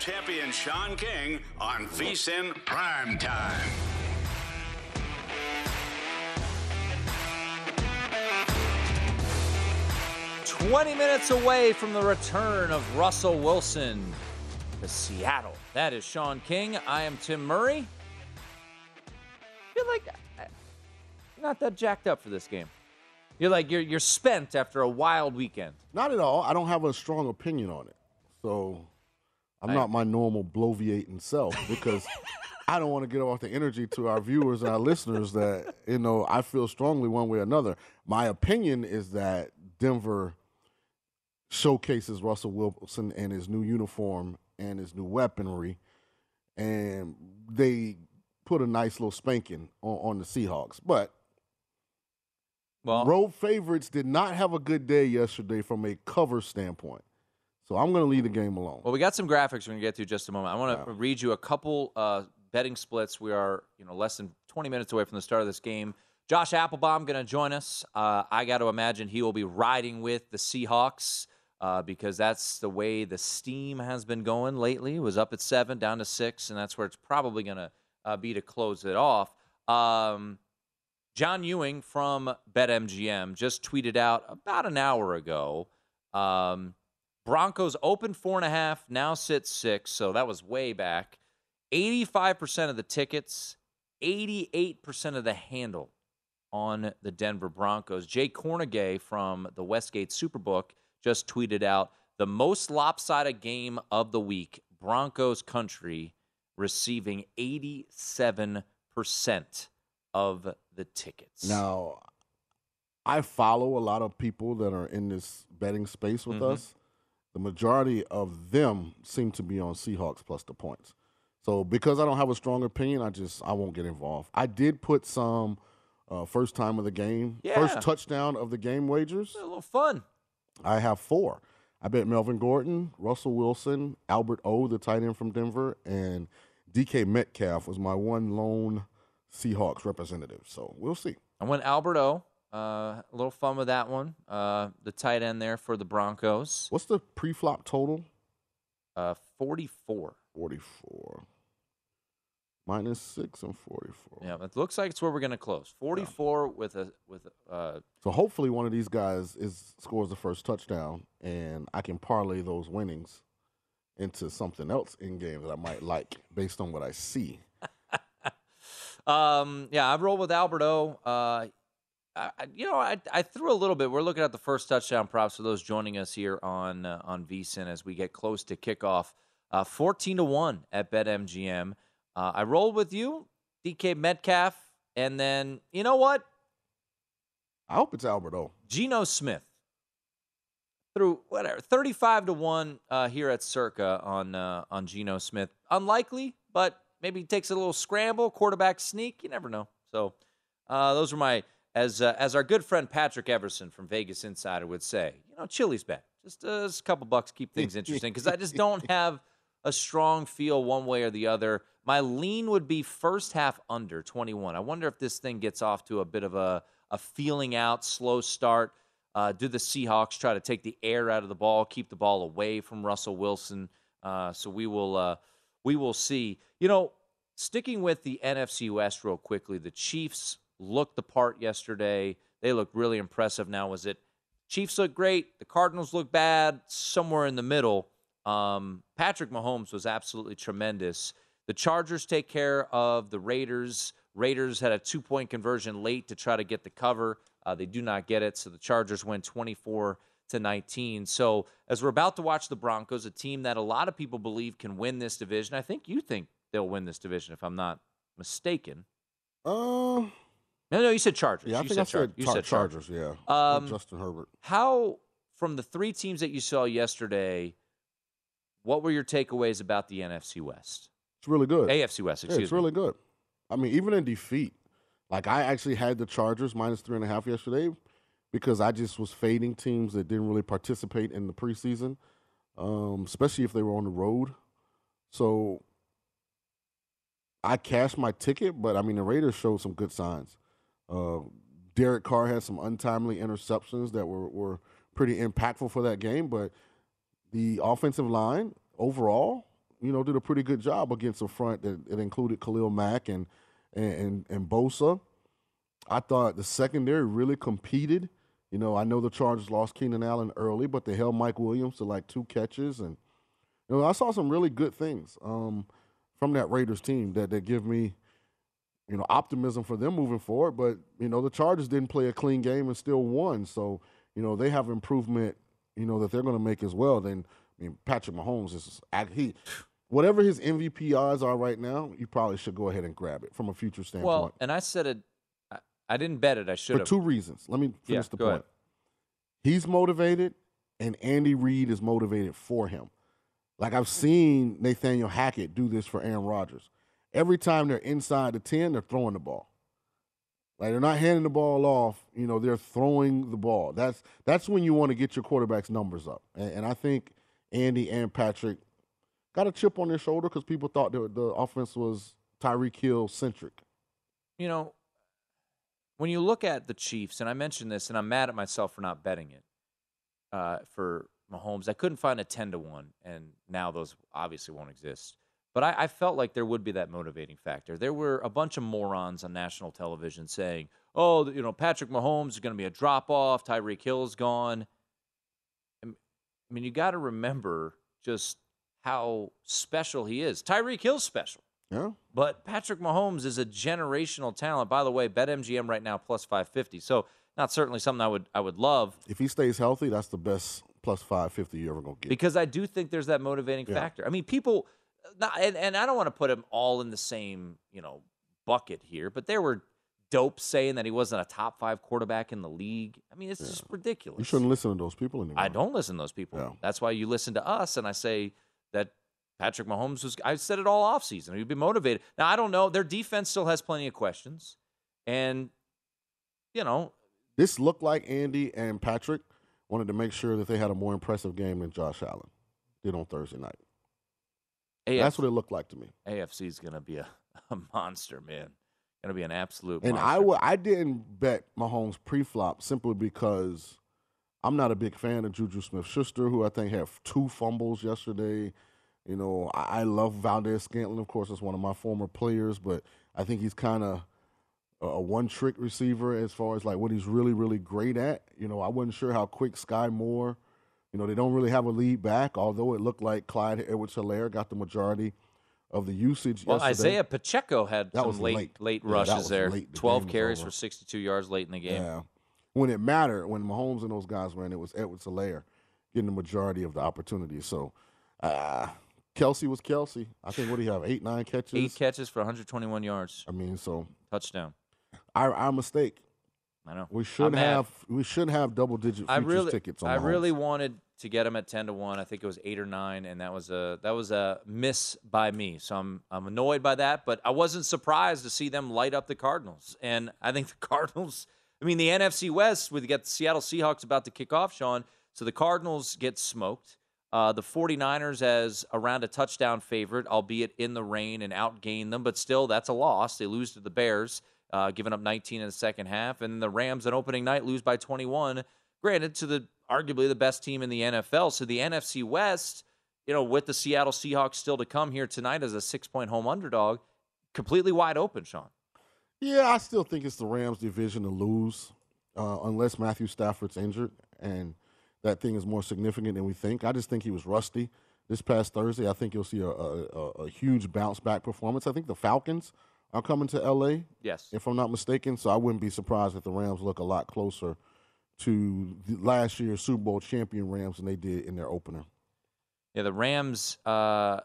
And champion Sean King on VSIN Prime Time. 20 minutes away from the return of Russell Wilson to Seattle. That is Sean King. I am Tim Murray. I feel like you're not that jacked up for this game. You're like you're you're spent after a wild weekend. Not at all. I don't have a strong opinion on it. So I'm I, not my normal bloviating self because I don't want to get off the energy to our viewers and our listeners that, you know, I feel strongly one way or another. My opinion is that Denver showcases Russell Wilson and his new uniform and his new weaponry, and they put a nice little spanking on, on the Seahawks. But well, road favorites did not have a good day yesterday from a cover standpoint. So I'm going to leave the game alone. Well, we got some graphics we're going to get to just a moment. I want to yeah. read you a couple uh, betting splits. We are, you know, less than 20 minutes away from the start of this game. Josh Applebaum going to join us. Uh, I got to imagine he will be riding with the Seahawks uh, because that's the way the steam has been going lately. It was up at seven, down to six, and that's where it's probably going to uh, be to close it off. Um, John Ewing from BetMGM just tweeted out about an hour ago. Um, Broncos open four and a half, now sit six, so that was way back. 85% of the tickets, 88% of the handle on the Denver Broncos. Jay Kornegay from the Westgate Superbook just tweeted out the most lopsided game of the week, Broncos country receiving 87% of the tickets. Now, I follow a lot of people that are in this betting space with mm-hmm. us. The majority of them seem to be on Seahawks plus the points. So because I don't have a strong opinion, I just I won't get involved. I did put some uh, first time of the game, yeah. first touchdown of the game wagers. A little fun. I have four. I bet Melvin Gordon, Russell Wilson, Albert O, the tight end from Denver, and DK Metcalf was my one lone Seahawks representative. So we'll see. I went Albert O. Uh, a little fun with that one. Uh, the tight end there for the Broncos. What's the pre-flop total? Uh, 44. 44. Minus six and forty-four. Yeah, it looks like it's where we're going to close. Forty-four yeah. with a with. Uh, so hopefully one of these guys is scores the first touchdown, and I can parlay those winnings into something else in game that I might like based on what I see. um, yeah, I roll with Albert O. Uh, I, you know, I, I threw a little bit. We're looking at the first touchdown props for those joining us here on uh, on VSIN as we get close to kickoff. Uh, 14 to 1 at BetMGM. Uh, I rolled with you, DK Metcalf, and then, you know what? I hope it's Albert Alberto. Geno Smith. Through whatever 35 to 1 uh, here at Circa on uh, on Geno Smith. Unlikely, but maybe takes a little scramble, quarterback sneak. You never know. So uh, those are my as uh, as our good friend Patrick Everson from Vegas Insider would say. You know, Chili's bet. Just, uh, just a couple bucks keep things interesting because I just don't have a strong feel one way or the other. My lean would be first half under 21. I wonder if this thing gets off to a bit of a a feeling out, slow start. Uh, do the Seahawks try to take the air out of the ball, keep the ball away from Russell Wilson? Uh, so we will uh, we will see. You know, sticking with the NFC West real quickly, the Chiefs looked the part yesterday. They looked really impressive. Now, was it Chiefs look great? The Cardinals look bad. Somewhere in the middle. Um, Patrick Mahomes was absolutely tremendous. The Chargers take care of the Raiders. Raiders had a two point conversion late to try to get the cover. Uh, they do not get it, so the Chargers win 24 to 19. So, as we're about to watch the Broncos, a team that a lot of people believe can win this division, I think you think they'll win this division, if I'm not mistaken. Uh, no, no, you said Chargers. Yeah, I you think said I said, Char- you said Chargers. Yeah, Um, Justin Herbert. How, from the three teams that you saw yesterday, what were your takeaways about the NFC West? It's really good. AFC West, Yeah, excuse it's me. really good. I mean, even in defeat, like I actually had the Chargers minus three and a half yesterday because I just was fading teams that didn't really participate in the preseason, um, especially if they were on the road. So I cashed my ticket, but I mean the Raiders showed some good signs. Uh, Derek Carr had some untimely interceptions that were, were pretty impactful for that game, but the offensive line overall, you know, did a pretty good job against a front that it included Khalil Mack and and and, and Bosa. I thought the secondary really competed. You know, I know the Chargers lost Keenan Allen early, but they held Mike Williams to like two catches, and you know, I saw some really good things um, from that Raiders team that that give me, you know, optimism for them moving forward. But you know, the Chargers didn't play a clean game and still won, so you know they have improvement. You know that they're going to make as well. Then I mean, Patrick Mahomes is he. Whatever his MVP odds are right now, you probably should go ahead and grab it from a future standpoint. Well, and I said it. I, I didn't bet it. I should for two reasons. Let me finish Yeah, the point. ahead. He's motivated, and Andy Reid is motivated for him. Like I've seen Nathaniel Hackett do this for Aaron Rodgers. Every time they're inside the ten, they're throwing the ball. Like they're not handing the ball off. You know, they're throwing the ball. That's that's when you want to get your quarterback's numbers up. And, and I think Andy and Patrick got a chip on their shoulder because people thought the the offense was Tyreek Hill centric. you know, when you look at the Chiefs, and I mentioned this, and I'm mad at myself for not betting it uh, for Mahomes. I couldn't find a ten to one, and now those obviously won't exist. But I, I felt like there would be that motivating factor. There were a bunch of morons on national television saying, "Oh, you know, Patrick Mahomes is going to be a drop off. Tyreek Hill's gone." I mean, you got to remember just how special he is. Tyreek Hill's special. Yeah. But Patrick Mahomes is a generational talent. By the way, BetMGM right now plus 550. So not certainly something I would I would love If he stays healthy, that's the best plus five fifty you're ever gonna get. because I do think there's that motivating Yeah. factor. I mean, people not, and, and I don't want to put him all in the same, you know, bucket here, but there were dopes saying that he wasn't a top 5 quarterback in the league. I mean, it's just ridiculous. You shouldn't listen to those people anymore. I don't listen to those people. Yeah. That's why you listen to us, and I say that Patrick Mahomes was. I said it all offseason. He'd be motivated. Now I don't know. Their defense still has plenty of questions, and you know, This looked like Andy and Patrick wanted to make sure that they had a more impressive game than Josh Allen did on Thursday night. AFC, That's what it looked like to me. AFC is going to be a, a monster, man. Going to be an absolute. And I monster. wa- I didn't bet Mahomes pre-flop simply because I'm not a big fan of Juju Smith-Schuster, who I think had two fumbles yesterday. You know, I, I love Valdes-Scantling. Of course, it's one of my former players, but I think he's kind of a, a one-trick receiver as far as like what he's really, really great at. You know, I wasn't sure how quick Skyy Moore. You know, they don't really have a lead back, although it looked like Clyde Edwards-Helaire got the majority of the usage. Well, yesterday. Isaiah Pacheco had That some was late late. late Yeah, rushes there. late. The Twelve carries for sixty two yards late in the game. Yeah. when it mattered, when Mahomes and those guys ran, it was Edwards Helaire getting the majority of the opportunities. So, uh, Kelce was Kelce. I think what do you have? Eight, nine catches. Eight catches for 121 yards. I mean, so touchdown. Our, our mistake. I know. We should I'm have mad. we should have double digit I futures really, tickets on I really wanted to get them at 10 to one. I think it was eight or nine, and that was a that was a miss by me. So I'm I'm annoyed by that, but I wasn't surprised to see them light up the Cardinals. And I think the Cardinals. I mean, the NFC West with got the Seattle Seahawks about to kick off, Sean. So the Cardinals get smoked. Uh, the 49ers as around a touchdown favorite, albeit in the rain and outgain them, but still that's a loss. They lose to the Bears, uh, giving up 19 in the second half, and the Rams on opening night lose by 21. Granted, to the arguably the best team in the NFL. So the NFC West, you know, with the Seattle Seahawks still to come here tonight as a six point home underdog, completely wide open, Sean. Yeah, I still think it's the Rams' division to lose, uh, unless Matthew Stafford's injured, and that thing is more significant than we think. I just think he was rusty this past Thursday. I think you'll see a, a, a huge bounce back performance. I think the Falcons are coming to L.A. Yes, if I'm not mistaken. So I wouldn't be surprised if the Rams look a lot closer to the last year's Super Bowl champion Rams than they did in their opener. Yeah, the Rams uh,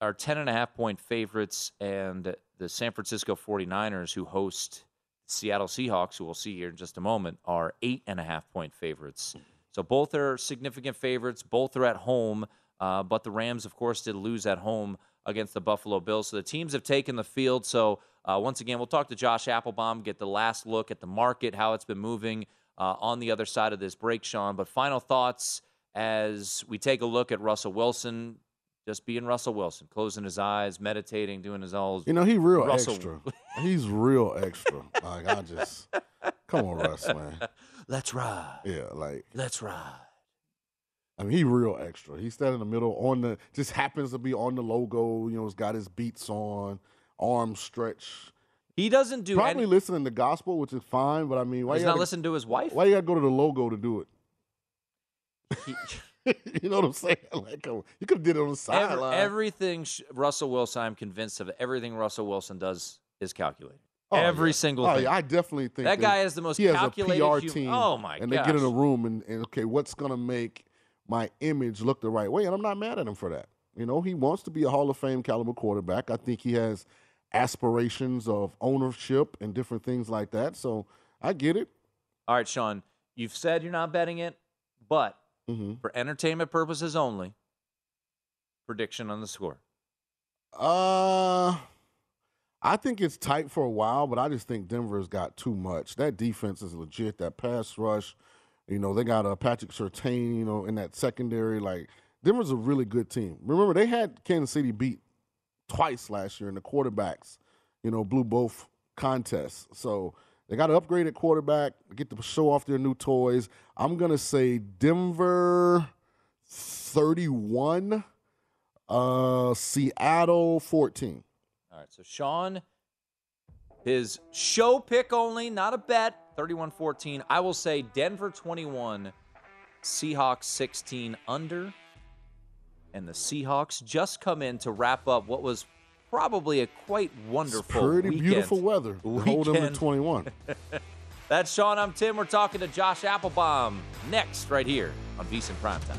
are 10 and a half point favorites, and the San Francisco 49ers, who host Seattle Seahawks, who we'll see here in just a moment, are eight and a half point favorites. So both are significant favorites. Both are at home, uh, but the Rams, of course, did lose at home against the Buffalo Bills. So the teams have taken the field. So uh, once again, we'll talk to Josh Applebaum, get the last look at the market, how it's been moving uh, on the other side of this break, Sean. But final thoughts as we take a look at Russell Wilson, just being Russell Wilson, closing his eyes, meditating, doing his all. You know, he real Russell. extra. He's real extra. Like I just come on, Russ, man. Let's ride. Yeah, like Let's ride. I mean, he real extra. He stand in the middle on the just happens to be on the logo. You know, he's got his beats on, arms stretched. He doesn't do probably any- listening to gospel, which is fine. But I mean, why He's you not listening to his wife. Why you got to go to the logo to do it? you know what I'm saying? Like, you could have did it on the Every- sideline. everything sh- Russell Wilson, I'm convinced of everything Russell Wilson does is calculated. Oh, Every yeah. single oh, thing. Yeah, I definitely think That guy is the most he has calculated a PR hum- team. Oh, my And they get in a room and, and okay, what's gonna make my image look the right way? And I'm not mad at him for that. You know, he wants to be a Hall of Fame caliber quarterback. I think he has aspirations of ownership and different things like that. So I get it. All right, Sean, you've said you're not betting it, but Mm-hmm. for entertainment purposes only, prediction on the score. Uh, I think it's tight for a while, but I just think Denver's got too much. That defense is legit. That pass rush, you know, they got uh, Patrick Surtain, you know, in that secondary. Like Denver's a really good team. Remember, they had Kansas City beat twice last year, in the quarterbacks, you know, blew both contests. So they got an upgraded quarterback, get to show off their new toys. I'm gonna say Denver 31. Uh, Seattle 14. All right, so Sean, his show pick only, not a bet, 31 14. I will say Denver 21, Seahawks 16 under. And the Seahawks just come in to wrap up what was probably a quite wonderful Pretty weekend. beautiful weather. Hold them to 21. That's Sean. I'm Tim. We're talking to Josh Applebaum next, right here on VSiN Primetime.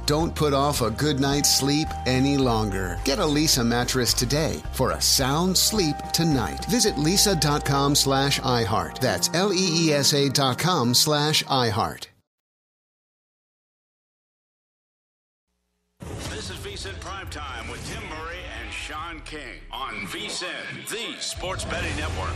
Don't put off a good night's sleep any longer. Get a Leesa mattress today for a sound sleep tonight. Visit leesa.com slash iHeart. That's L-E-E-S-A dot com slash iHeart. This is VSIN Primetime with Tim Murray and Sean King on VSIN, the sports betting network.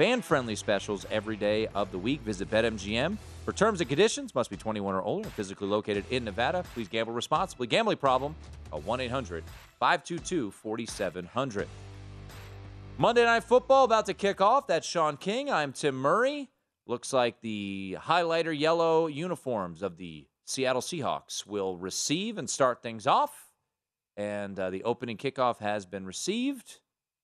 fan friendly specials every day of the week. Visit BetMGM. For terms and conditions, must be 21 or older, physically located in Nevada. Please gamble responsibly. Gambling problem, a 1 800 522 4700. Monday Night Football about to kick off. That's Sean King. I'm Tim Murray. Looks like the highlighter yellow uniforms of the Seattle Seahawks will receive and start things off. And uh, the opening kickoff has been received.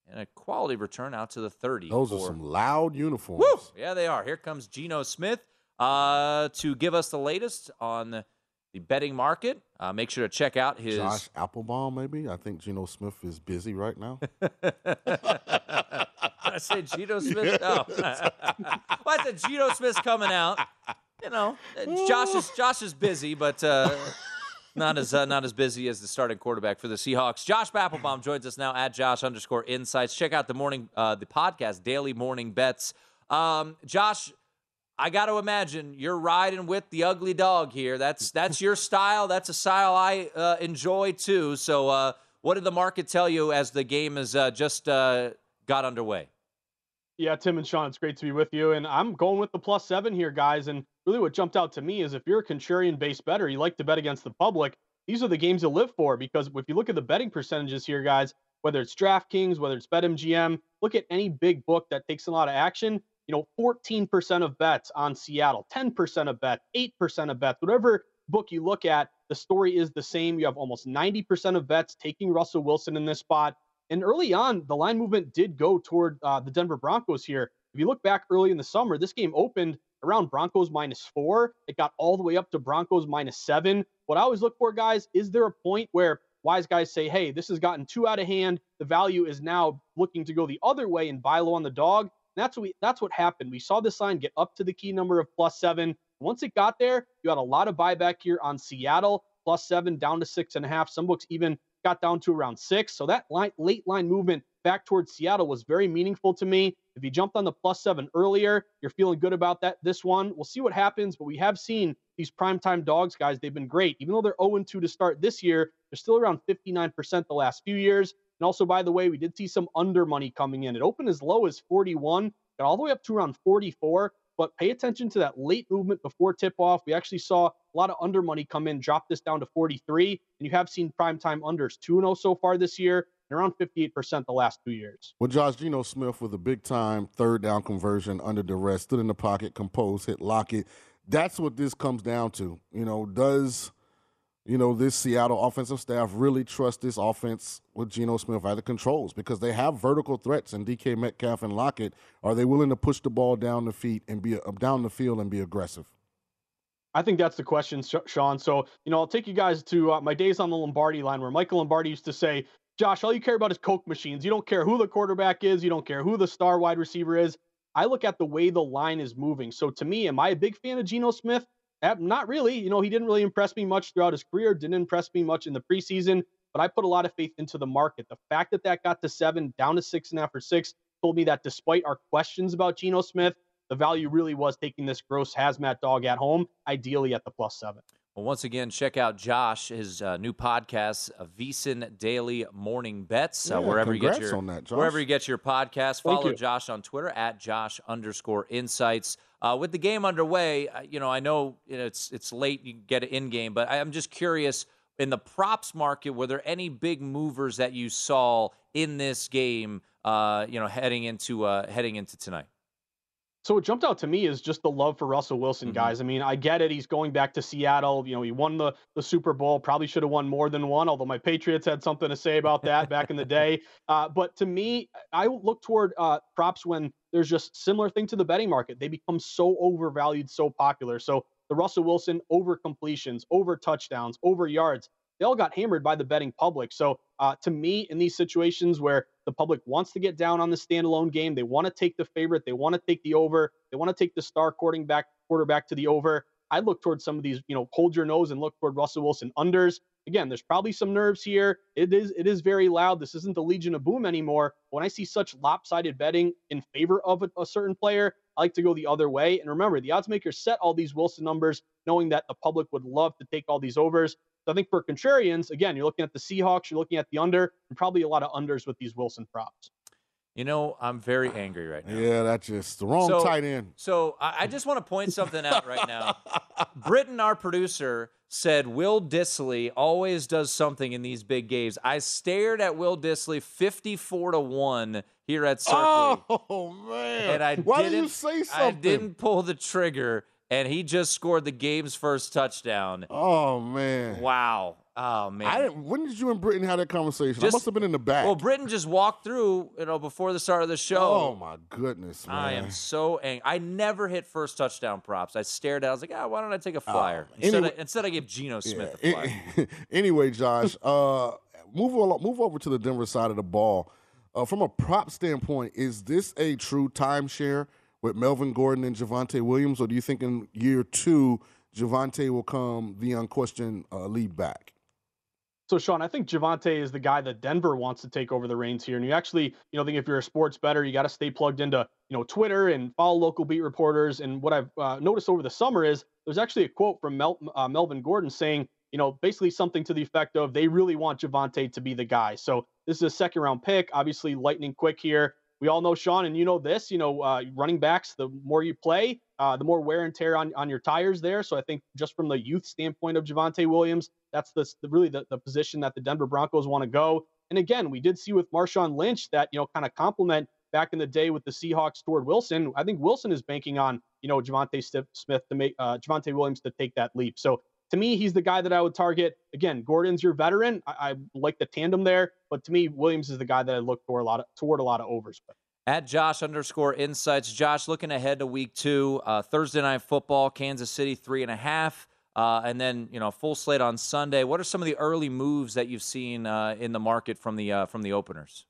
And a quality return out to the 30. Those are some loud uniforms. Woo! Yeah, they are. Here comes Geno Smith uh, to give us the latest on the, betting market. Uh, make sure to check out his. Josh Applebaum, maybe. I think Geno Smith is busy right now. I said Geno Smith. No. well, I said Geno Smith's coming out. You know, Josh is Josh is busy, but uh, not as uh, not as busy as the starting quarterback for the Seahawks. Josh Applebaum joins us now at Josh underscore Insights. Check out the morning uh, the podcast, Daily Morning Bets. Um, Josh, I got to imagine you're riding with the ugly dog here. That's that's your style. That's a style I uh, enjoy too. So, uh, what did the market tell you as the game has uh, just uh, got underway? Yeah, Tim and Sean, it's great to be with you. And I'm going with the plus seven here, guys. And really what jumped out to me is if you're a contrarian based better, you like to bet against the public, these are the games to live for because if you look at the betting percentages here, guys, whether it's DraftKings, whether it's BetMGM, look at any big book that takes a lot of action. You know, 14% of bets on Seattle, 10% of bets, 8% of bets, whatever book you look at, the story is the same. You have almost 90% of bets taking Russell Wilson in this spot. And early on, the line movement did go toward uh, the Denver Broncos here. If you look back early in the summer, this game opened around Broncos minus four. It got all the way up to Broncos minus seven. What I always look for, guys, is there a point where wise guys say, hey, this has gotten too out of hand. The value is now looking to go the other way and buy low on the dog. And that's what we that's what happened. We saw this line get up to the key number of plus seven. Once it got there, you had a lot of buyback here on Seattle, plus seven down to six and a half. Some books even got down to around six. So that late line movement back towards Seattle was very meaningful to me. If you jumped on the plus seven earlier, you're feeling good about that. This one, we'll see what happens. But we have seen these primetime dogs, guys. They've been great. Even though they're 0 2 to start this year, they're still around 59% the last few years. And also, by the way, we did see some under money coming in. It opened as low as 41, got all the way up to around 44. But pay attention to that late movement before tip off. We actually saw a lot of under money come in, drop this down to 43. And you have seen primetime unders 2 0 so far this year and around 58% the last two years. Well, Josh Geno Smith with a big time third down conversion under duress, stood in the pocket, composed, hit Lockett. That's what this comes down to. You know, does you know this Seattle offensive staff really trust this offense with Geno Smith at the controls because they have vertical threats in DK Metcalf and Lockett. Are they willing to push the ball down the feet and be uh, down the field and be aggressive? I think that's the question, Sean. So, you know, I'll take you guys to uh, my days on the Lombardi line where Michael Lombardi used to say, Josh, all you care about is Coke machines. You don't care who the quarterback is. You don't care who the star wide receiver is. I look at the way the line is moving. So to me, am I a big fan of Geno Smith? Eh, not really. You know, he didn't really impress me much throughout his career, didn't impress me much in the preseason, but I put a lot of faith into the market. The fact that that got to seven, down to six and a half or six, told me that despite our questions about Geno Smith, the value really was taking this gross hazmat dog at home, ideally at the plus seven. Well, once again, check out Josh, his uh, new podcast, uh, VSiN Daily Morning Bets, uh, Yeah, wherever you get your that, wherever you get your podcast. Follow you. Josh on Twitter at Josh underscore Insights. Uh, with the game underway, uh, you know I know you know, it's it's late. You get it in game, but I'm just curious in the props market. Were there any big movers that you saw in this game? Uh, you know, heading into uh, heading into tonight. So what jumped out to me is just the love for Russell Wilson, Mhm. guys. I mean, I get it. He's going back to Seattle. You know, he won the, the Super Bowl. Probably should have won more than one, although my Patriots had something to say about that back in the day. Uh, but to me, I look toward uh, props when there's just similar thing to the betting market. They become so overvalued, so popular. So the Russell Wilson over completions, over touchdowns, over yards, they all got hammered by the betting public. So uh, to me, in these situations where the public wants to get down on the standalone game, they want to take the favorite, they want to take the over, they want to take the star quarterback quarterback to the over. I look towards some of these, you know, hold your nose and look toward Russell Wilson unders. Again, there's probably some nerves here. It is it is very loud. This isn't the Legion of Boom anymore. When I see such lopsided betting in favor of a, a certain player, I like to go the other way. And remember, the odds makers set all these Wilson numbers knowing that the public would love to take all these overs. So I think for contrarians, again, you're looking at the Seahawks, you're looking at the under, and probably a lot of unders with these Wilson props. You know, I'm very angry right now. Yeah, that's just the wrong So- tight end. So I, I just want to point something out right now. Britton, our producer, said Will Dissly always does something in these big games. I stared at Will Dissly 54 to 1 here at Circa. Oh man! and I Why didn't did you say something? I didn't pull the trigger and he just scored the game's first touchdown. Oh man! Wow. Oh man. I didn't, when did you and Britton have that conversation? I must have been in the back. Well, Britton just walked through, you know, before the start of the show. oh my goodness, man! I am so angry. I never hit first touchdown props. I stared at. it. I was like, ah, why don't I take a flyer instead? Oh, Anyway- I, instead, I give Geno Smith Yeah, a flyer. anyway, Josh, uh, move on, move over to the Denver side of the ball. Uh, from a prop standpoint, is this a true timeshare with Melvin Gordon and Javonte Williams, or do you think in year two Javonte will come the unquestioned uh, lead back? So, Sean, I think Javonte is the guy that Denver wants to take over the reins here. And you actually, you know, think if you're a sports better, you got to stay plugged into, you know, Twitter and follow local beat reporters. And what I've uh, noticed over the summer is there's actually a quote from Mel- uh, Melvin Gordon saying, you know, basically something to the effect of they really want Javonte to be the guy. So this is a second round pick, obviously lightning quick here. We all know Sean, and you know this. You know, uh, running backs. The more you play, uh, the more wear and tear on, on your tires there. So I think just from the youth standpoint of Javonte Williams, that's the, the really the, the position that the Denver Broncos want to go. And again, we did see with Marshawn Lynch that you know kind of complement back in the day with the Seahawks toward Wilson. I think Wilson is banking on you know Javonte Smith to make uh, Javonte Williams to take that leap. So to me, he's the guy that I would target. Again, Gordon's your veteran. I, I like the tandem there, but to me, Williams is the guy that I look for a lot of, toward a lot of overs. At Josh underscore insights. Josh, looking ahead to week two, uh, Thursday night football, Kansas City three and a half, uh, and then you know full slate on Sunday. What are some of the early moves that you've seen uh, in the market from the uh, from the openers?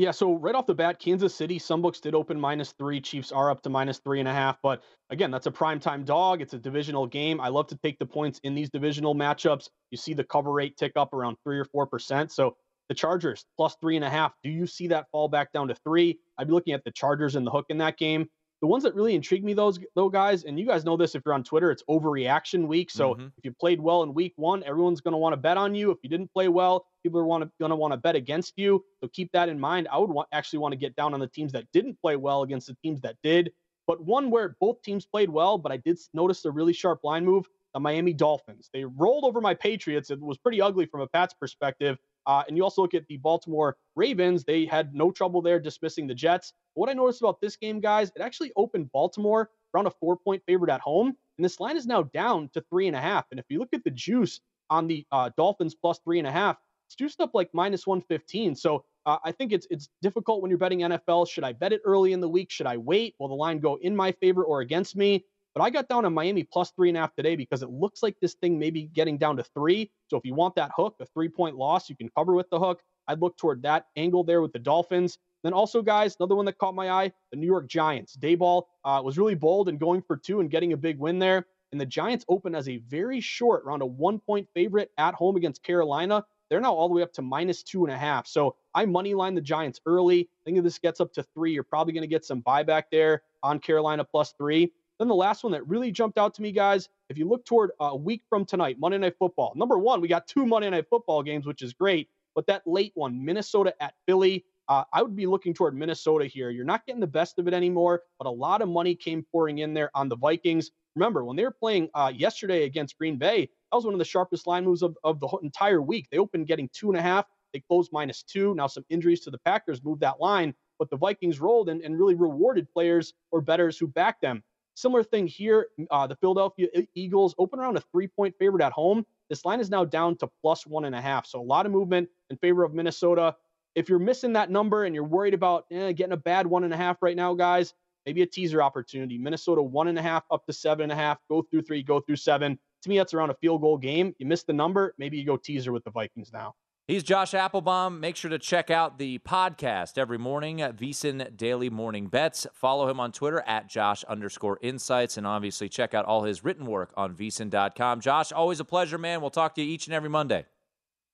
Yeah, so right off the bat, Kansas City, some books did open minus three. Chiefs are up to minus three and a half. But again, that's a primetime dog. It's a divisional game. I love to take the points in these divisional matchups. You see the cover rate tick up around three or four percent. So the Chargers plus three and a half. Do you see that fall back down to three? I'd be looking at the Chargers and the hook in that game. The ones that really intrigue me, those though, guys, and you guys know this if you're on Twitter, it's overreaction week. So Mhm. if you played well in week one, everyone's going to want to bet on you. If you didn't play well, people are want going to want to bet against you. So keep that in mind. I would want, actually want to get down on the teams that didn't play well against the teams that did. But one where both teams played well, but I did notice a really sharp line move. The Miami Dolphins. They rolled over my Patriots. It was pretty ugly from a Pats perspective. Uh, and you also look at the Baltimore Ravens. They had no trouble there dismissing the Jets. What I noticed about this game, guys, it actually opened Baltimore around a four point favorite at home. And this line is now down to three and a half. And if you look at the juice on the uh, Dolphins plus three and a half, it's juiced up like minus 115. So uh, I think it's it's difficult when you're betting NFL. Should I bet it early in the week? Should I wait? Will the line go in my favor or against me? But I got down on Miami plus three and a half today because it looks like this thing may be getting down to three. So if you want that hook, a three point loss, you can cover with the hook. I'd look toward that angle there with the Dolphins. Then also, guys, another one that caught my eye, the New York Giants. Daboll uh, was really bold and going for two and getting a big win there. And the Giants open as a very short, around a one point favorite at home against Carolina. They're now all the way up to minus two and a half. So I money line the Giants early. I think if this gets up to three, you're probably going to get some buyback there on Carolina plus three. Then the last one that really jumped out to me, guys, if you look toward a week from tonight, Monday Night Football. Number one, we got two Monday Night Football games, which is great. But that late one, Minnesota at Philly, uh, I would be looking toward Minnesota here. You're not getting the best of it anymore, but a lot of money came pouring in there on the Vikings. Remember, when they were playing uh, yesterday against Green Bay, that was one of the sharpest line moves of, of the entire week. They opened getting two and a half. They closed minus two. Now, some injuries to the Packers moved that line, but the Vikings rolled and, and really rewarded players or betters who backed them. Similar thing here. Uh, the Philadelphia Eagles open around a three point favorite at home. This line is now down to plus one and a half. So a lot of movement in favor of Minnesota. If you're missing that number and you're worried about eh, getting a bad one and a half right now, guys, maybe a teaser opportunity. Minnesota one and a half up to seven and a half. Go through three, go through seven. To me, that's around a field goal game. You missed the number. Maybe you go teaser with the Vikings now. He's Josh Applebaum. Make sure to check out the podcast every morning at VSIN Daily Morning Bets. Follow him on Twitter at Josh underscore insights. And obviously check out all his written work on VSIN.com. Josh, always a pleasure, man. We'll talk to you each and every Monday.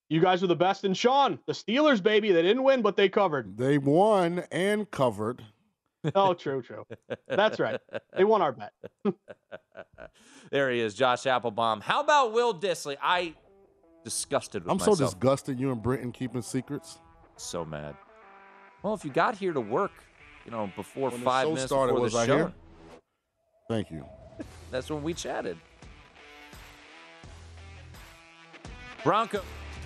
You guys are the best. And Sean, the Steelers, baby, they didn't win, but they covered. They won and covered. Oh, true, true. That's right. They won our bet. there he is, Josh Applebaum. How about Will Dissly? I disgusted with I'm so disgusted you and Britton keeping secrets. so mad. Well, if you got here to work, you know, before When five minutes started, before was the I show, here? Thank you. that's when we chatted. Broncos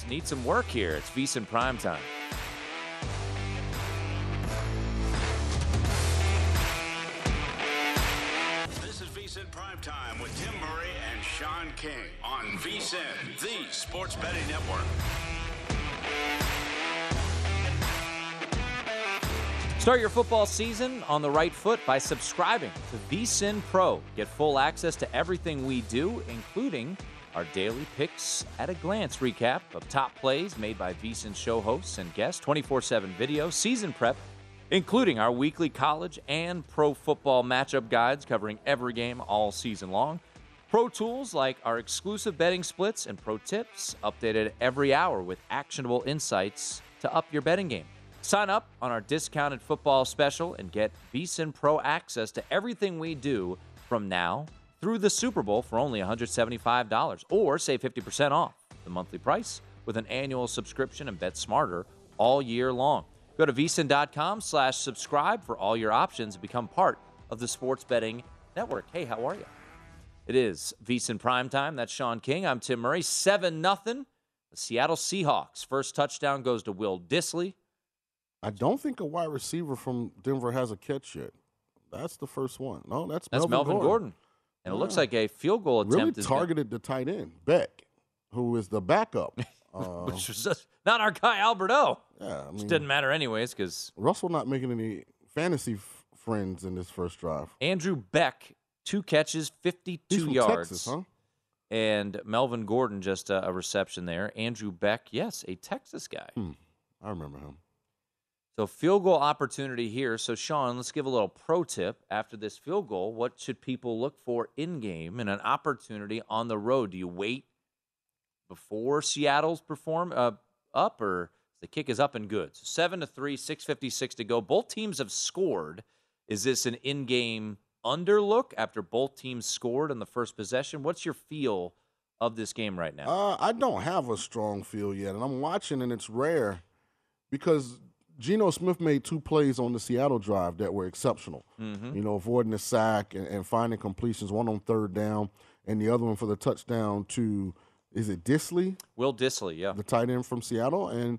need some work here. It's VSiN prime time. VSiN, the sports betting network. Start your football season on the right foot by subscribing to VSiN Pro. Get full access to everything we do, including our daily picks at a glance recap of top plays made by VSiN show hosts and guests, 24 7 video, season prep, including our weekly college and pro football matchup guides covering every game all season long. Pro tools like our exclusive betting splits and pro tips, updated every hour with actionable insights to up your betting game. Sign up on our discounted football special and get VSiN Pro access to everything we do from now through the Super Bowl for only $175 or save 50% off the monthly price with an annual subscription and bet smarter all year long. Go to vsin.com slash subscribe for all your options and become part of the sports betting network. Hey, how are you? It is VSiN Prime Time. That's Sean King. I'm Tim Murray. 7 nothing. The Seattle Seahawks. First touchdown goes to Will Dissly. I don't think a wide receiver from Denver has a catch yet. That's the first one. No, that's, That's Melvin, Melvin Gordon. Gordon. And it looks like a field goal attempt Really targeted the tight end, Beck, who is the backup. Uh, which was just not our guy Albert O. yeah, I Which mean, didn't matter anyways because Russell not making any fantasy f- friends in this first drive. Andrew Beck, two catches, 52 He's from yards. Texas, huh? And Melvin Gordon, just a, a reception there. Andrew Beck, yes, a Texas guy. Hmm. I remember him. So field goal opportunity here. So Sean, let's give a little pro tip after this field goal. What should people look for in game and an opportunity on the road? Do you wait before Seattle's perform uh, up, or the kick is up and good? So seven to three, six fifty six to go. Both teams have scored. Is this an in-game underlook after both teams scored on the first possession? What's your feel of this game right now? Uh, I don't have a strong feel yet, and I'm watching, and it's rare because Geno Smith made two plays on the Seattle drive that were exceptional. Mhm. You know, avoiding the sack and, and finding completions, one on third down, and the other one for the touchdown to is it Dissly, Will Dissly, yeah. the tight end from Seattle, and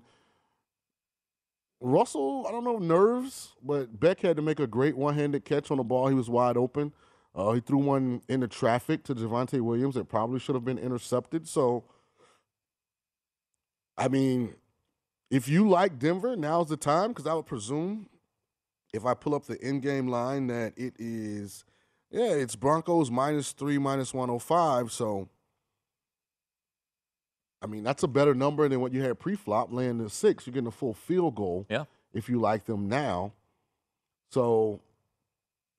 Russell. I don't know nerves, but Beck had to make a great one-handed catch on the ball. He was wide open. Uh, he threw one into traffic to Javonte Williams that probably should have been intercepted. So, I mean, if you like Denver, now's the time because I would presume if I pull up the in-game line that it is, yeah, it's Broncos minus three, minus one hundred five. So, I mean, that's a better number than what you had pre-flop, laying the six. You're getting a full field goal. Yeah. If you like them now, so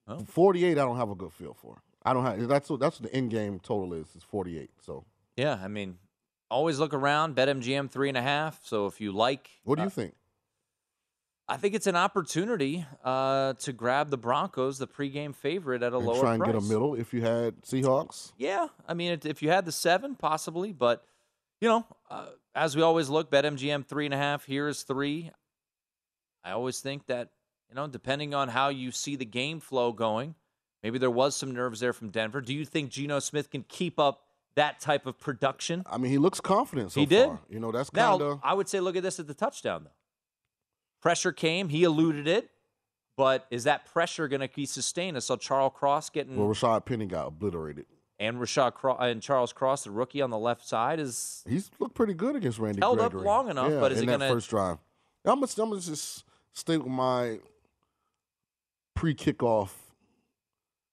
Oh. 48, I don't have a good feel for. I don't have. That's what that's what the end game total is. Is 48. So, Yeah, I mean, always look around. Bet MGM three and a half. So if you like, what do you uh, think? I think it's an opportunity uh, to grab the Broncos, the pregame favorite, at a And lower try and price. get a middle if you had Seahawks. Yeah, I mean, if you had the seven, possibly, but you know, uh, as we always look, BetMGM three and a half. Here is three. I always think that you know, depending on how you see the game flow going, maybe there was some nerves there from Denver. Do you think Geno Smith can keep up that type of production? I mean, he looks confident so he did. far. You know, that's now kind of I would say look at this at the touchdown though. Pressure came, he eluded it, but is that pressure going to be sustained? I saw Charles Cross getting well. Rashad Penny got obliterated. And Rashad Cro- and Charles Cross, the rookie on the left side, is He's looked pretty good against Randy. Held up long enough, Yeah, but is in it that gonna- first drive? I'm gonna, I'm gonna just stay with my pre-kickoff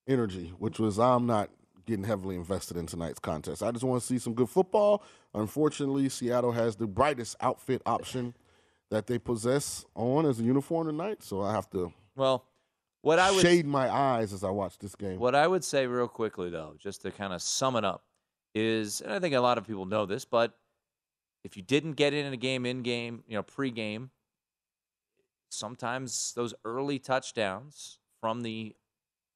energy, which was I'm not getting heavily invested in tonight's contest. I just want to see some good football. Unfortunately, Seattle has the brightest outfit option that they possess on as a uniform tonight, so I have to well. What I would shade my eyes as I watch this game. What I would say real quickly though, just to kind of sum it up, is and I think a lot of people know this, but if you didn't get in a game in game, you know, pre-game, sometimes those early touchdowns from the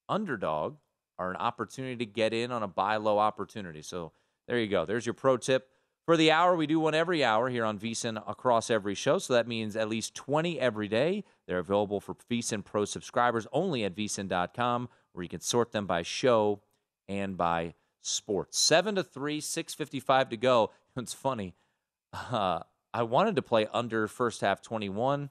underdog are an opportunity to get in on a buy low opportunity. So there you go. There's your pro tip. For the hour, we do one every hour here on VSiN across every show. So that means at least 20 every day. They're available for VSiN Pro subscribers only at VSiN.com, where you can sort them by show and by sports. Seven to three, 655 to go. It's funny. Uh, I wanted to play under first half 21.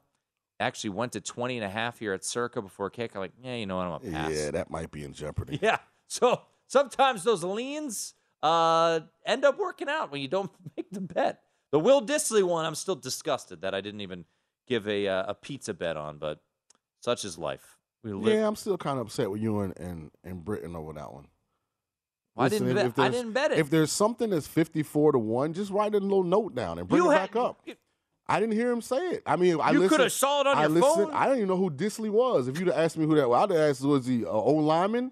Actually went to 20 and a half here at Circa before kick. I'm like, yeah, you know what? I'm going to pass. Yeah, that might be in jeopardy. Yeah. So sometimes those leans uh, end up working out when you don't make the bet. The Will Dissly one, I'm still disgusted that I didn't even give a uh, a pizza bet on, but such is life. We live. Yeah, I'm still kind of upset with you and and, and Britton over that one. Well, I didn't bet- I didn't bet it. If there's something that's 54 to one, just write a little note down and bring You it had- back up. I didn't hear him say it. I mean, I You listened, coulda saw it on I your listened, phone. I didn't even know who Dissly was. If you'd have asked me who that was, I'd have asked, was he uh, O lineman?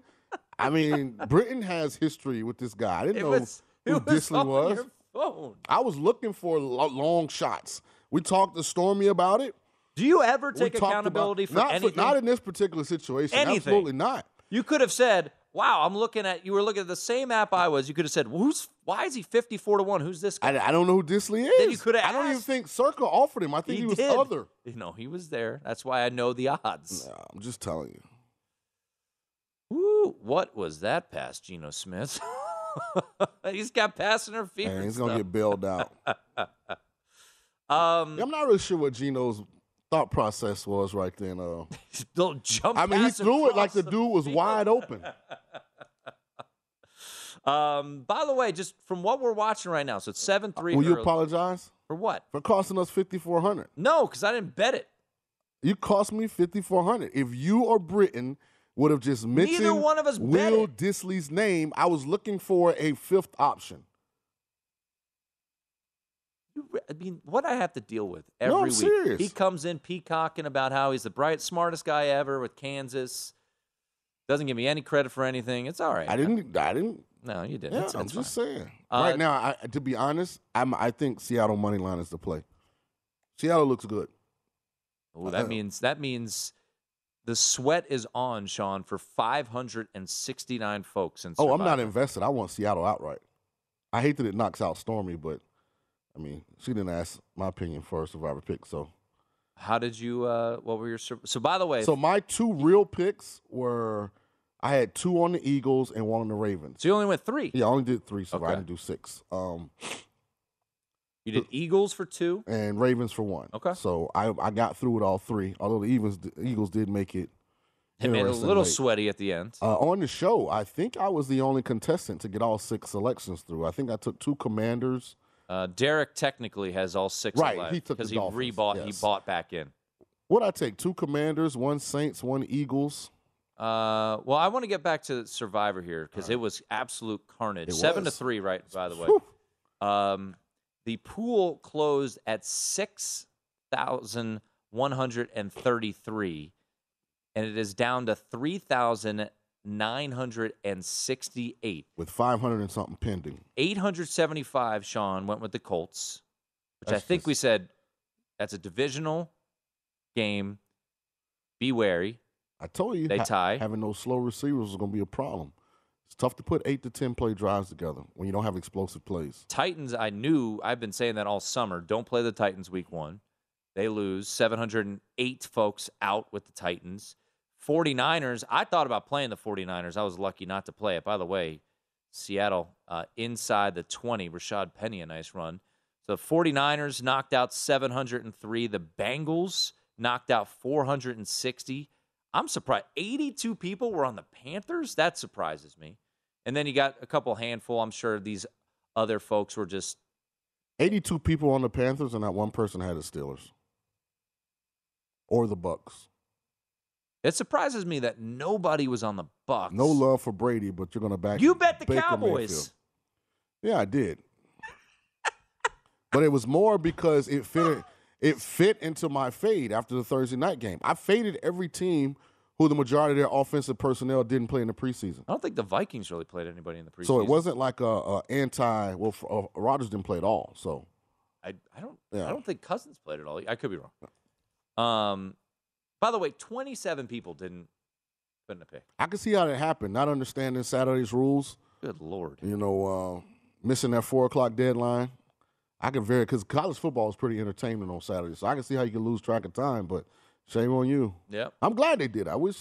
I mean, Britton has history with this guy. I didn't It know was- who was Dissly was. phone. I was looking for long shots. We talked to Stormy about it. Do you ever take accountability about, for not anything? not in this particular situation. Anything. Absolutely not. You could have said, "Wow, I'm looking at." You were looking at the same app I was. You could have said, well, "Who's? Why is he 54 to one? Who's this guy?" I, I don't know who Dissly is. Then you could have I don't even think Circa offered him. I think he, was did. other. You know, he was there. That's why I know the odds. No, I'm just telling you. What was that pass, Geno Smith? he's got pass interference. And he's gonna get bailed out. um, I'm not really sure what Geno's thought process was right then. Uh, Little jump. I mean, he threw it like across the dude was field. wide open. Um, by the way, just from what we're watching right now, so it's seven three. Will you apologize for what? for costing us 5400? No, because I didn't bet it. You cost me 5400. If you or Britton would have just mentioned one of us Will Dissly's name, I was looking for a fifth option. I mean, what I have to deal with every No, I'm week. serious. He comes in peacocking about how he's the bright, smartest guy ever with Kansas. Doesn't give me any credit for anything. It's all right. I didn't. I didn't. No, you didn't. Yeah, It's- I'm it's just fine. saying. Uh, right now, I, to be honest, I'm, I think Seattle money line is the play. Seattle looks good. Ooh, that Uh, means that means the sweat is on, Sean, for 569 folks. In Oh, I'm not invested. I want Seattle outright. I hate that it knocks out Stormy, but I mean, she didn't ask my opinion for a Survivor pick. So, How did you? Uh, what were your? So, by the way, so my two real picks were I had two on the Eagles and one on the Ravens. so you only went three. Yeah, I only did three, so I didn't do six. Um, You did Eagles for two. and Ravens for one. Okay. So I I got through with all three. Although the Eagles Eagles did make it. It made it a little late. sweaty at the end. Uh, on the show, I think I was the only contestant to get all six selections through. I think I took two commanders. Uh, Derek technically has all six Right, left he took because the he Dolphins, rebought. He bought back in. What I take? Two commanders, one Saints, one Eagles. Uh, well, I want to get back to Survivor here because it was absolute carnage. It Seven was. to three, right? By the way, Whew. um, the pool closed at six thousand one hundred and thirty-three, and it is down to three thousand nine hundred and sixty-eight. with 500 and something pending. 875, Sean, went with the Colts, which I think just- we said that's a divisional game. Be wary. I told you They ha- tie. having those slow receivers is going to be a problem. It's tough to put eight to 10 play drives together when you don't have explosive plays. Titans, I knew, I've been saying that all summer. Don't play the Titans week one. They lose. 708 folks out with the Titans. 49ers, I thought about playing the 49ers. I was lucky not to play it. By the way, Seattle uh, inside the 20. Rashad Penny, a nice run. So the 49ers knocked out 703. The Bengals knocked out 460. I'm surprised. 82 people were on the Panthers. That surprises me. And then you got a couple handful. I'm sure these other folks were just 82 people on the Panthers, and not one person had the Steelers or the Bucks. It surprises me that nobody was on the Bucks. No love for Brady, but you're going to back. You bet the Baker Cowboys. Mayfield. Yeah, I did. but it was more because it fit. It fit into my fade after the Thursday night game. I faded every team who the majority of their offensive personnel didn't play in the preseason. I don't think the Vikings really played anybody in the preseason. So it wasn't like a, a anti. Well, uh, Rodgers didn't play at all. So I, I don't. Yeah. I don't think Cousins played at all. I could be wrong. Um, by the way, 27 people didn't put in a pick. I can see how that happened. Not understanding Saturday's rules. Good lord. You know, uh, missing that four o'clock deadline. I can very because college football is pretty entertaining on Saturday, so I can see how you can lose track of time. But shame on you. Yep. I'm glad they did. I wish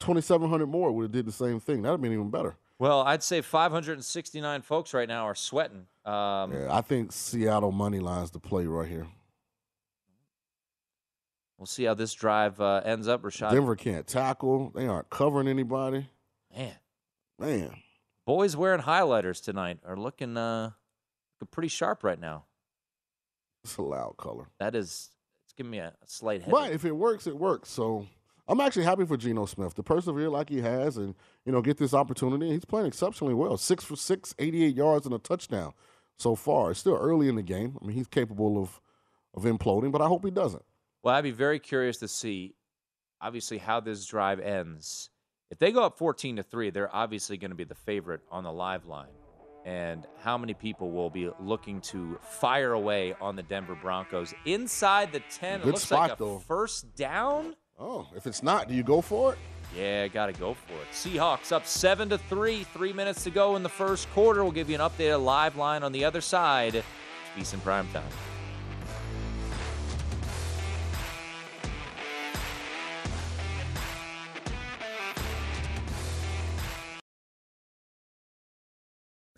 2,700 more would have did the same thing. That'd been even better. Well, I'd say 569 folks right now are sweating. Um, Yeah, I think Seattle money lines the play right here. We'll see how this drive uh, ends up, Rashad. Denver can't tackle. They aren't covering anybody. Man, Man, boys wearing highlighters tonight are looking uh, looking pretty sharp right now. It's a loud color. That is, it's giving me a, slight headache. But if it works, it works. So I'm actually happy for Geno Smith to persevere like he has and, you know, get this opportunity. He's playing exceptionally well. Six for six, 88 yards and a touchdown so far. It's still early in the game. I mean, he's capable of, of imploding, but I hope he doesn't. Well, I'd be very curious to see, obviously, how this drive ends. If they go up 14 to 3, they're obviously going to be the favorite on the live line. And how many people will be looking to fire away on the Denver Broncos inside the 10? it Good looks spot, like a though. first down. Oh, if it's not, do you go for it? Yeah, got to go for it. Seahawks up 7 to 3, 3 minutes to go in the first quarter. We'll give you an updated live line on the other side. Peace in prime time.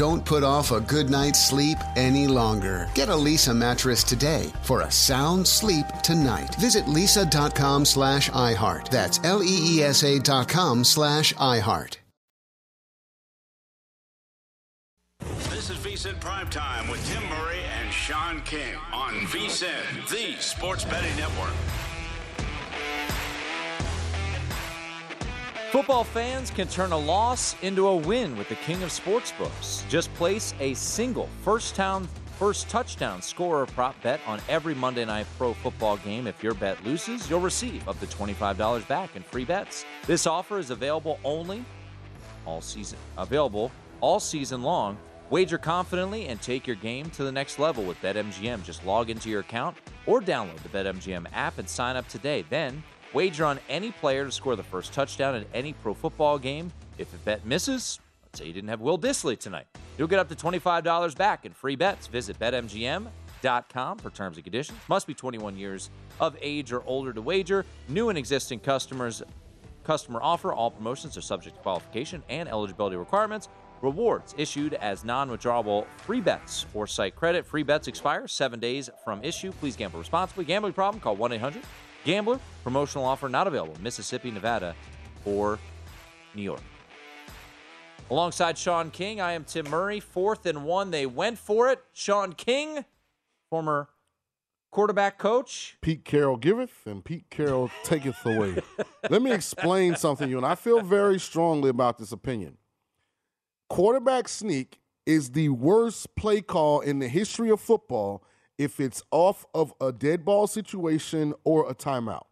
Don't put off a good night's sleep any longer. Get a Leesa mattress today for a sound sleep tonight. Visit leesa.com slash iHeart. That's L-E-E-S-A dot com slash iHeart. This is VSIN Primetime with Tim Murray and Sean King on VSIN, the sports betting network. Football fans can turn a loss into a win with the king of sportsbooks. Just place a single first town first touchdown scorer prop bet on every Monday night pro football game. If your bet loses, you'll receive up to $25 back in free bets. This offer is available only all season. Available all season long. Wager confidently and take your game to the next level with BetMGM. Just log into your account or download the BetMGM app and sign up today. Then wager on any player to score the first touchdown in any pro football game. If a bet misses, let's say you didn't have Will Dissly tonight, you'll get up to $25 back in free bets. Visit BetMGM.com for terms and conditions. Must be 21 years of age or older to wager. New and existing customers customer offer. All promotions are subject to qualification and eligibility requirements. Rewards issued as non withdrawable free bets or site credit. Free bets expire seven days from issue. Please gamble responsibly. Gambling problem? Call 1 800 Gambler. Promotional offer not available Mississippi, Nevada, or New York. Alongside Sean King, I am Tim Murray. Fourth and one. They went for it. Sean King, former quarterback coach. Pete Carroll giveth and Pete Carroll taketh away. Let me explain something to you, and I feel very strongly about this opinion. Quarterback sneak is the worst play call in the history of football if it's off of a dead ball situation or a timeout.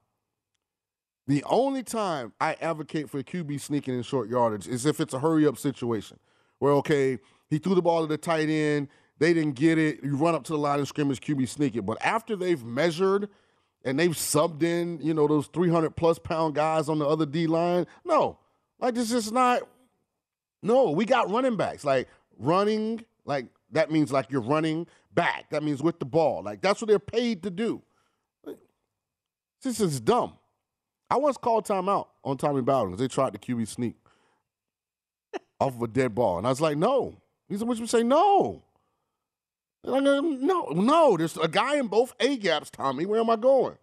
The only time I advocate for QB sneaking in short yardage is if it's a hurry up situation where, okay, he threw the ball to the tight end, they didn't get it, you run up to the line of scrimmage, QB sneak it. But after they've measured and they've subbed in, you know, those 300 plus pound guys on the other D line, no. Like, this is not, no, we got running backs. Like, running, like, that means like you're running back. That means with the ball. Like, that's what they're paid to do. This is dumb. I once called timeout on Tommy Bowden because they tried the QB sneak off of a dead ball. And I was like, no. He said, what you say? No. Like, no, no. There's a guy in both A gaps, Tommy. Where am I going?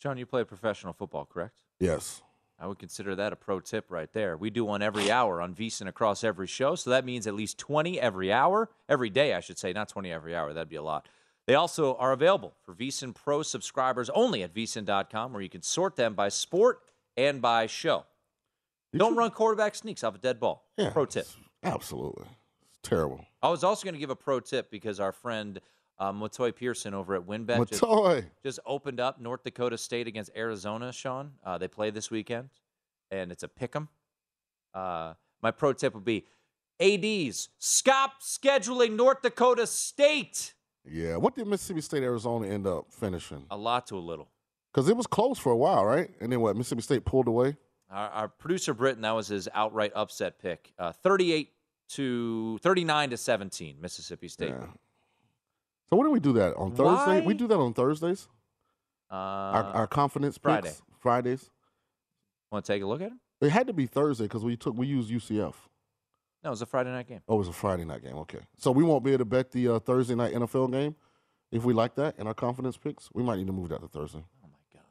John, you play professional football, correct? Yes. I would consider that a pro tip right there. We do one every hour on VSIN across every show, so that means at least 20 every hour, every day, I should say, not 20 every hour. That'd be a lot. They also are available for VSIN Pro subscribers only at VSIN.com, where you can sort them by sport and by show. Don't run quarterback sneaks off a dead ball. Yeah, pro tip. Absolutely. It's terrible. I was also going to give a pro tip because our friend uh, Matoy Pearson over at WinBet just, Matoy. just opened up North Dakota State against Arizona, Sean. Uh, they play this weekend, and it's a pick 'em. Uh, my pro tip would be ADs, stop scheduling North Dakota State. Yeah. What did Mississippi State, Arizona end up finishing? A lot to a little. Because it was close for a while, right? And then what? Mississippi State pulled away? Our, our producer Britton, that was his outright upset pick. Uh, 38 to 39 to 17, Mississippi State. Yeah. So when do we do that? On Thursday? Why? We do that on Thursdays? Uh, our, our confidence picks? Fridays? Want to take a look at it? It had to be Thursday because we took we used UCF. No, it was a Friday night game. Oh, it was a Friday night game. Okay, so we won't be able to bet the uh, Thursday night NFL game if we like that in our confidence picks. We might need to move that to Thursday. Oh my god,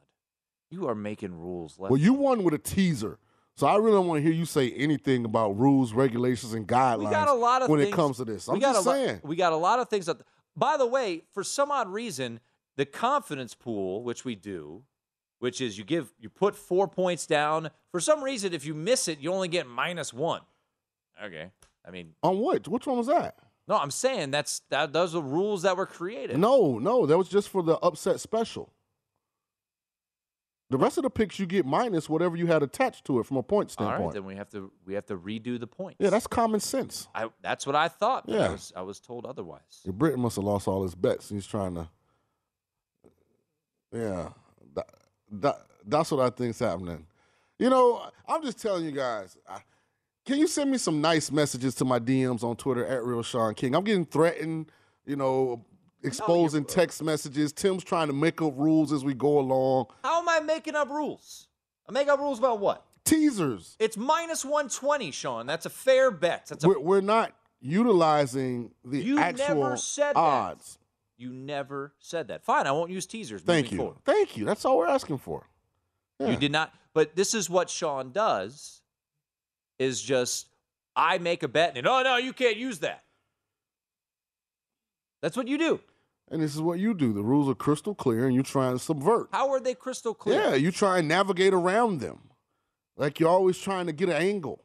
you are making rules. Left. Well, you won with a teaser, so I really don't want to hear you say anything about rules, regulations, and guidelines we got a lot of when things, it comes to this. I'm we got just a saying. Lot, we got a lot of things. That, by the way, for some odd reason, the confidence pool, which we do, which is you give you put four points down. For some reason, if you miss it, you only get minus one. Okay, I mean, on what? Which one was that? No, I'm saying that's that. Those are rules that were created. No, no, that was just for the upset special. The rest of the picks you get minus whatever you had attached to it from a point standpoint. right, then we have to we have to redo the points. yeah, that's common sense. I, that's what I thought. But I Yeah. was I was told otherwise. Yeah, Britton must have lost all his bets. He's trying to. Yeah, that, that, that's what I think's happening. You know, I'm just telling you guys. I, can you send me some nice messages to my DMs on Twitter at Real Sean King? I'm getting threatened. You know, exposing text messages. Tim's trying to make up rules as we go along. How am I making up rules? I make up rules about what? Teasers. It's minus 120, Sean. That's a fair bet. That's a We're, we're not utilizing the You actual never said that. odds. You never said that. Fine, I won't use teasers. Thank you. forward. Thank you. That's all we're asking for. You did not. But this is what Sean does. Is just I make a bet and then, oh no, you can't use that. That's what you do. And this is what you do. The rules are crystal clear, and you try and subvert. How are they crystal clear? Yeah, you try and navigate around them, like you're always trying to get an angle.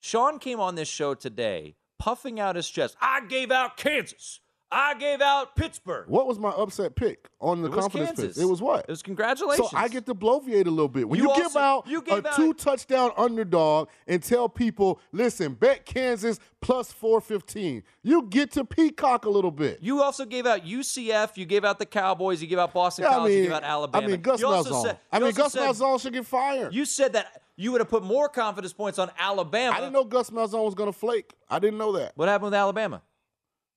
Sean came on this show today puffing out his chest. I gave out Kansas. I gave out Pittsburgh. What was my upset pick on the It confidence pick? It was what? It was congratulations. So I get to bloviate a little bit. When You you, give out you a out- two touchdown underdog and tell people, listen, bet Kansas plus 415, you get to peacock a little bit. You also gave out UCF. You gave out the Cowboys. You gave out Boston Yeah, I College. you mean- gave out Alabama. I mean, Gus you also Malzahn. I mean, Gus Malzahn should get fired. You said that you would have put more confidence points on Alabama. I didn't know Gus Malzahn was going to flake. I didn't know that. What happened with Alabama?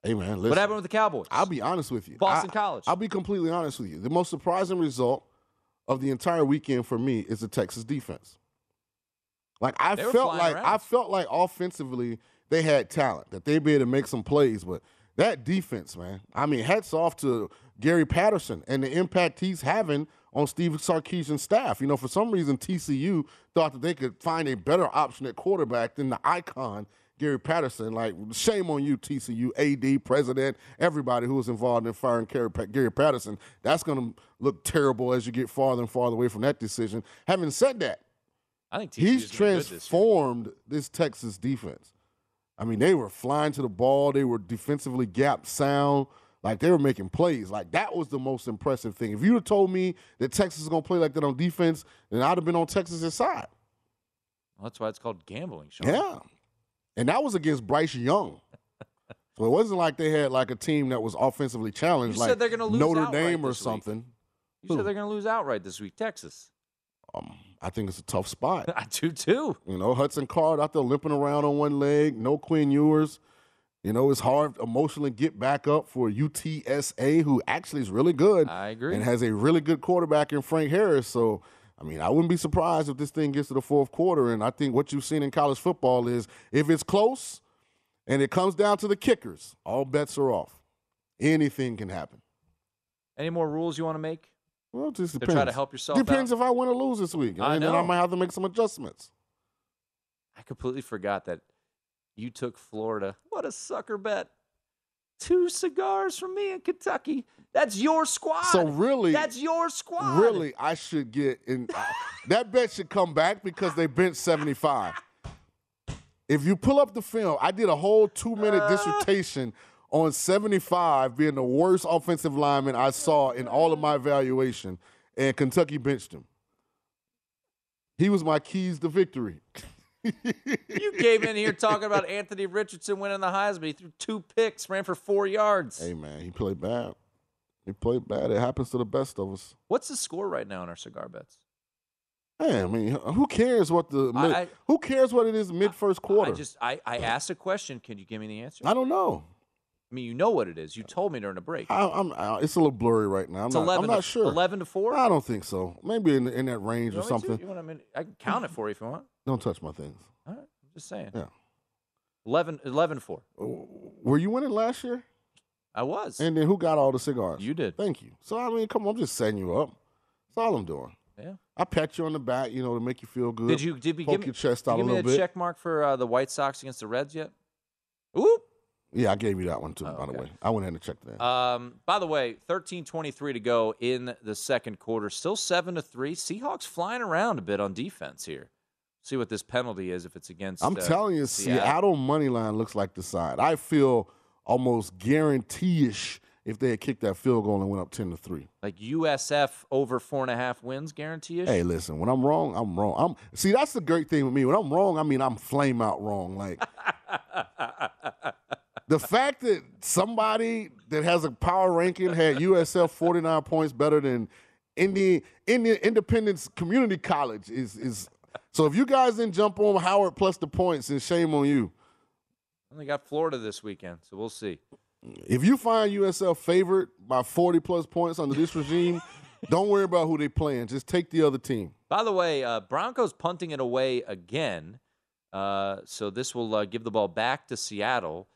Hey, man, listen. What happened with the Cowboys? I'll be honest with you. Boston I- College. I'll be completely honest with you. The most surprising result of the entire weekend for me is the Texas defense. Like I felt like around. I felt like offensively they had talent that they'd be able to make some plays, but that defense, man. I mean, hats off to Gary Patterson and the impact he's having on Steve Sarkisian's staff. You know, for some reason TCU thought that they could find a better option at quarterback than the icon Gary Patterson. Like, shame on you, TCU, AD, president, everybody who was involved in firing Gary Patterson. That's going to look terrible as you get farther and farther away from that decision. Having said that, I think he's TCU's gonna be good this transformed this Texas defense. I mean, they were flying to the ball. They were defensively gap sound. Like they were making plays. Like that was the most impressive thing. If you'd have told me that Texas is going to play like that on defense, then I'd have been on Texas' side. Well, that's why it's called gambling, Sean. Yeah. And that was against Bryce Young. so it wasn't like they had like a team that was offensively challenged, You like said they're gonna lose Notre Dame or this week. something. You said they're going to lose outright this week, Texas. Um, I think it's a tough spot. I do too. You know, Hudson Card out there limping around on one leg, no Quinn Ewers. You know, it's hard emotionally get back up for UTSA, who actually is really good. I agree. And has a really good quarterback in Frank Harris. So, I mean, I wouldn't be surprised if this thing gets to the fourth quarter. And I think what you've seen in college football is if it's close and it comes down to the kickers, all bets are off. Anything can happen. Any more rules you want to make? Well, it just To depends. try to help yourself Depends out? if I win or lose this week. I and then I might have to make some adjustments. I completely forgot that you took Florida. What a sucker bet. Two cigars from me in Kentucky. That's your squad. So really, that's your squad. Really, I should get in. uh, that bet should come back because they bench seventy five. If you pull up the film, I did a whole two minute dissertation on seventy five being the worst offensive lineman I saw in all of my evaluation, and Kentucky benched him. He was my keys to victory. You came in here talking about Anthony Richardson winning the Heisman. He threw two picks, ran for four yards. Hey man, he played bad. He played bad. It happens to the best of us. What's the score right now in our cigar bets? Hey, I mean, who cares what the mid, I- who cares what it is mid first quarter? I just I, I asked a question. Can you give me the answer? I don't know. I mean, you know what it is. You told me during a break. I, I'm, I, it's a little blurry right now. I'm It's not, 11 I'm not to- sure. 11 to 4? I don't think so. Maybe in, in that range You or to? something. You want me to- I can count it for you if you want. Don't touch my things. All right. I'm Just saying. Yeah. 11, 11 4. Were you winning last year? I was. And then who got all the cigars? You did. Thank you. So I mean, come on, I'm just setting you up. That's all I'm doing. Yeah. I pat you on the back, you know, to make you feel good. Did you did we poke give me, your chest out a little bit? check mark for uh, the White Sox against the Reds yet? Ooh. Yeah, I gave you that one too. Oh, by the way, I went ahead and checked that. Um, by the way, 13-23 to go in the second quarter. Still seven to three. Seahawks flying around a bit on defense here. See what this penalty is if it's against. I'm uh, telling you, Seattle money line looks like the side. I feel almost guarantee-ish if they had kicked that field goal and went up ten to three. Like USF over four and a half wins, guarantee ish. Hey, listen, when I'm wrong, I'm wrong. I'm see that's the great thing with me. When I'm wrong, I mean I'm flame out wrong. Like the fact that somebody that has a power ranking had USF 49 points better than Indian Indian Independence Community College is is so if you guys didn't jump on Howard plus the points, then shame on you. They got Florida this weekend, so we'll see. If you find USF favored by 40 plus points under this regime, don't worry about who they playing. Just take the other team. By the way, uh, Broncos punting it away again. Uh, so this will uh, give the ball back to Seattle.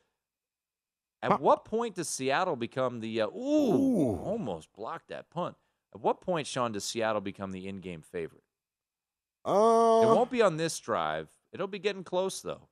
At what point does Seattle become the uh, ooh, almost blocked that punt? At what point, Sean, does Seattle become the in-game favorite? Uh, it won't be on this drive. It'll be getting close though.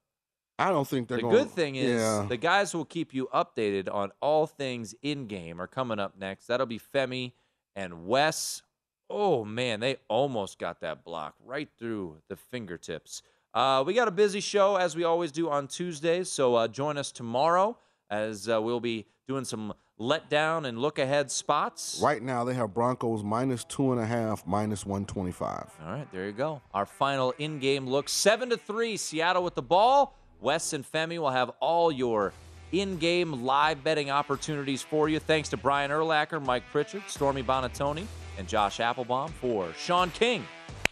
I don't think they're the going good thing is yeah. the guys will keep you updated on all things in game are coming up next. That'll be Femi and Wes. Oh man, they almost got that block right through the fingertips. Uh, we got a busy show as we always do on Tuesdays, so uh, join us tomorrow as uh, we'll be doing some letdown and look ahead spots. Right now, they have Broncos minus two and a half, minus 125. All right, there you go. Our final in-game look: seven to three, Seattle with the ball. Wes and Femi will have all your in-game live betting opportunities for you. Thanks to Brian Erlacher, Mike Pritchard, Stormy Buonantony, and Josh Appelbaum for Sean King.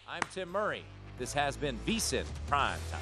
I'm Tim Murray. This has been VSIN Prime Time.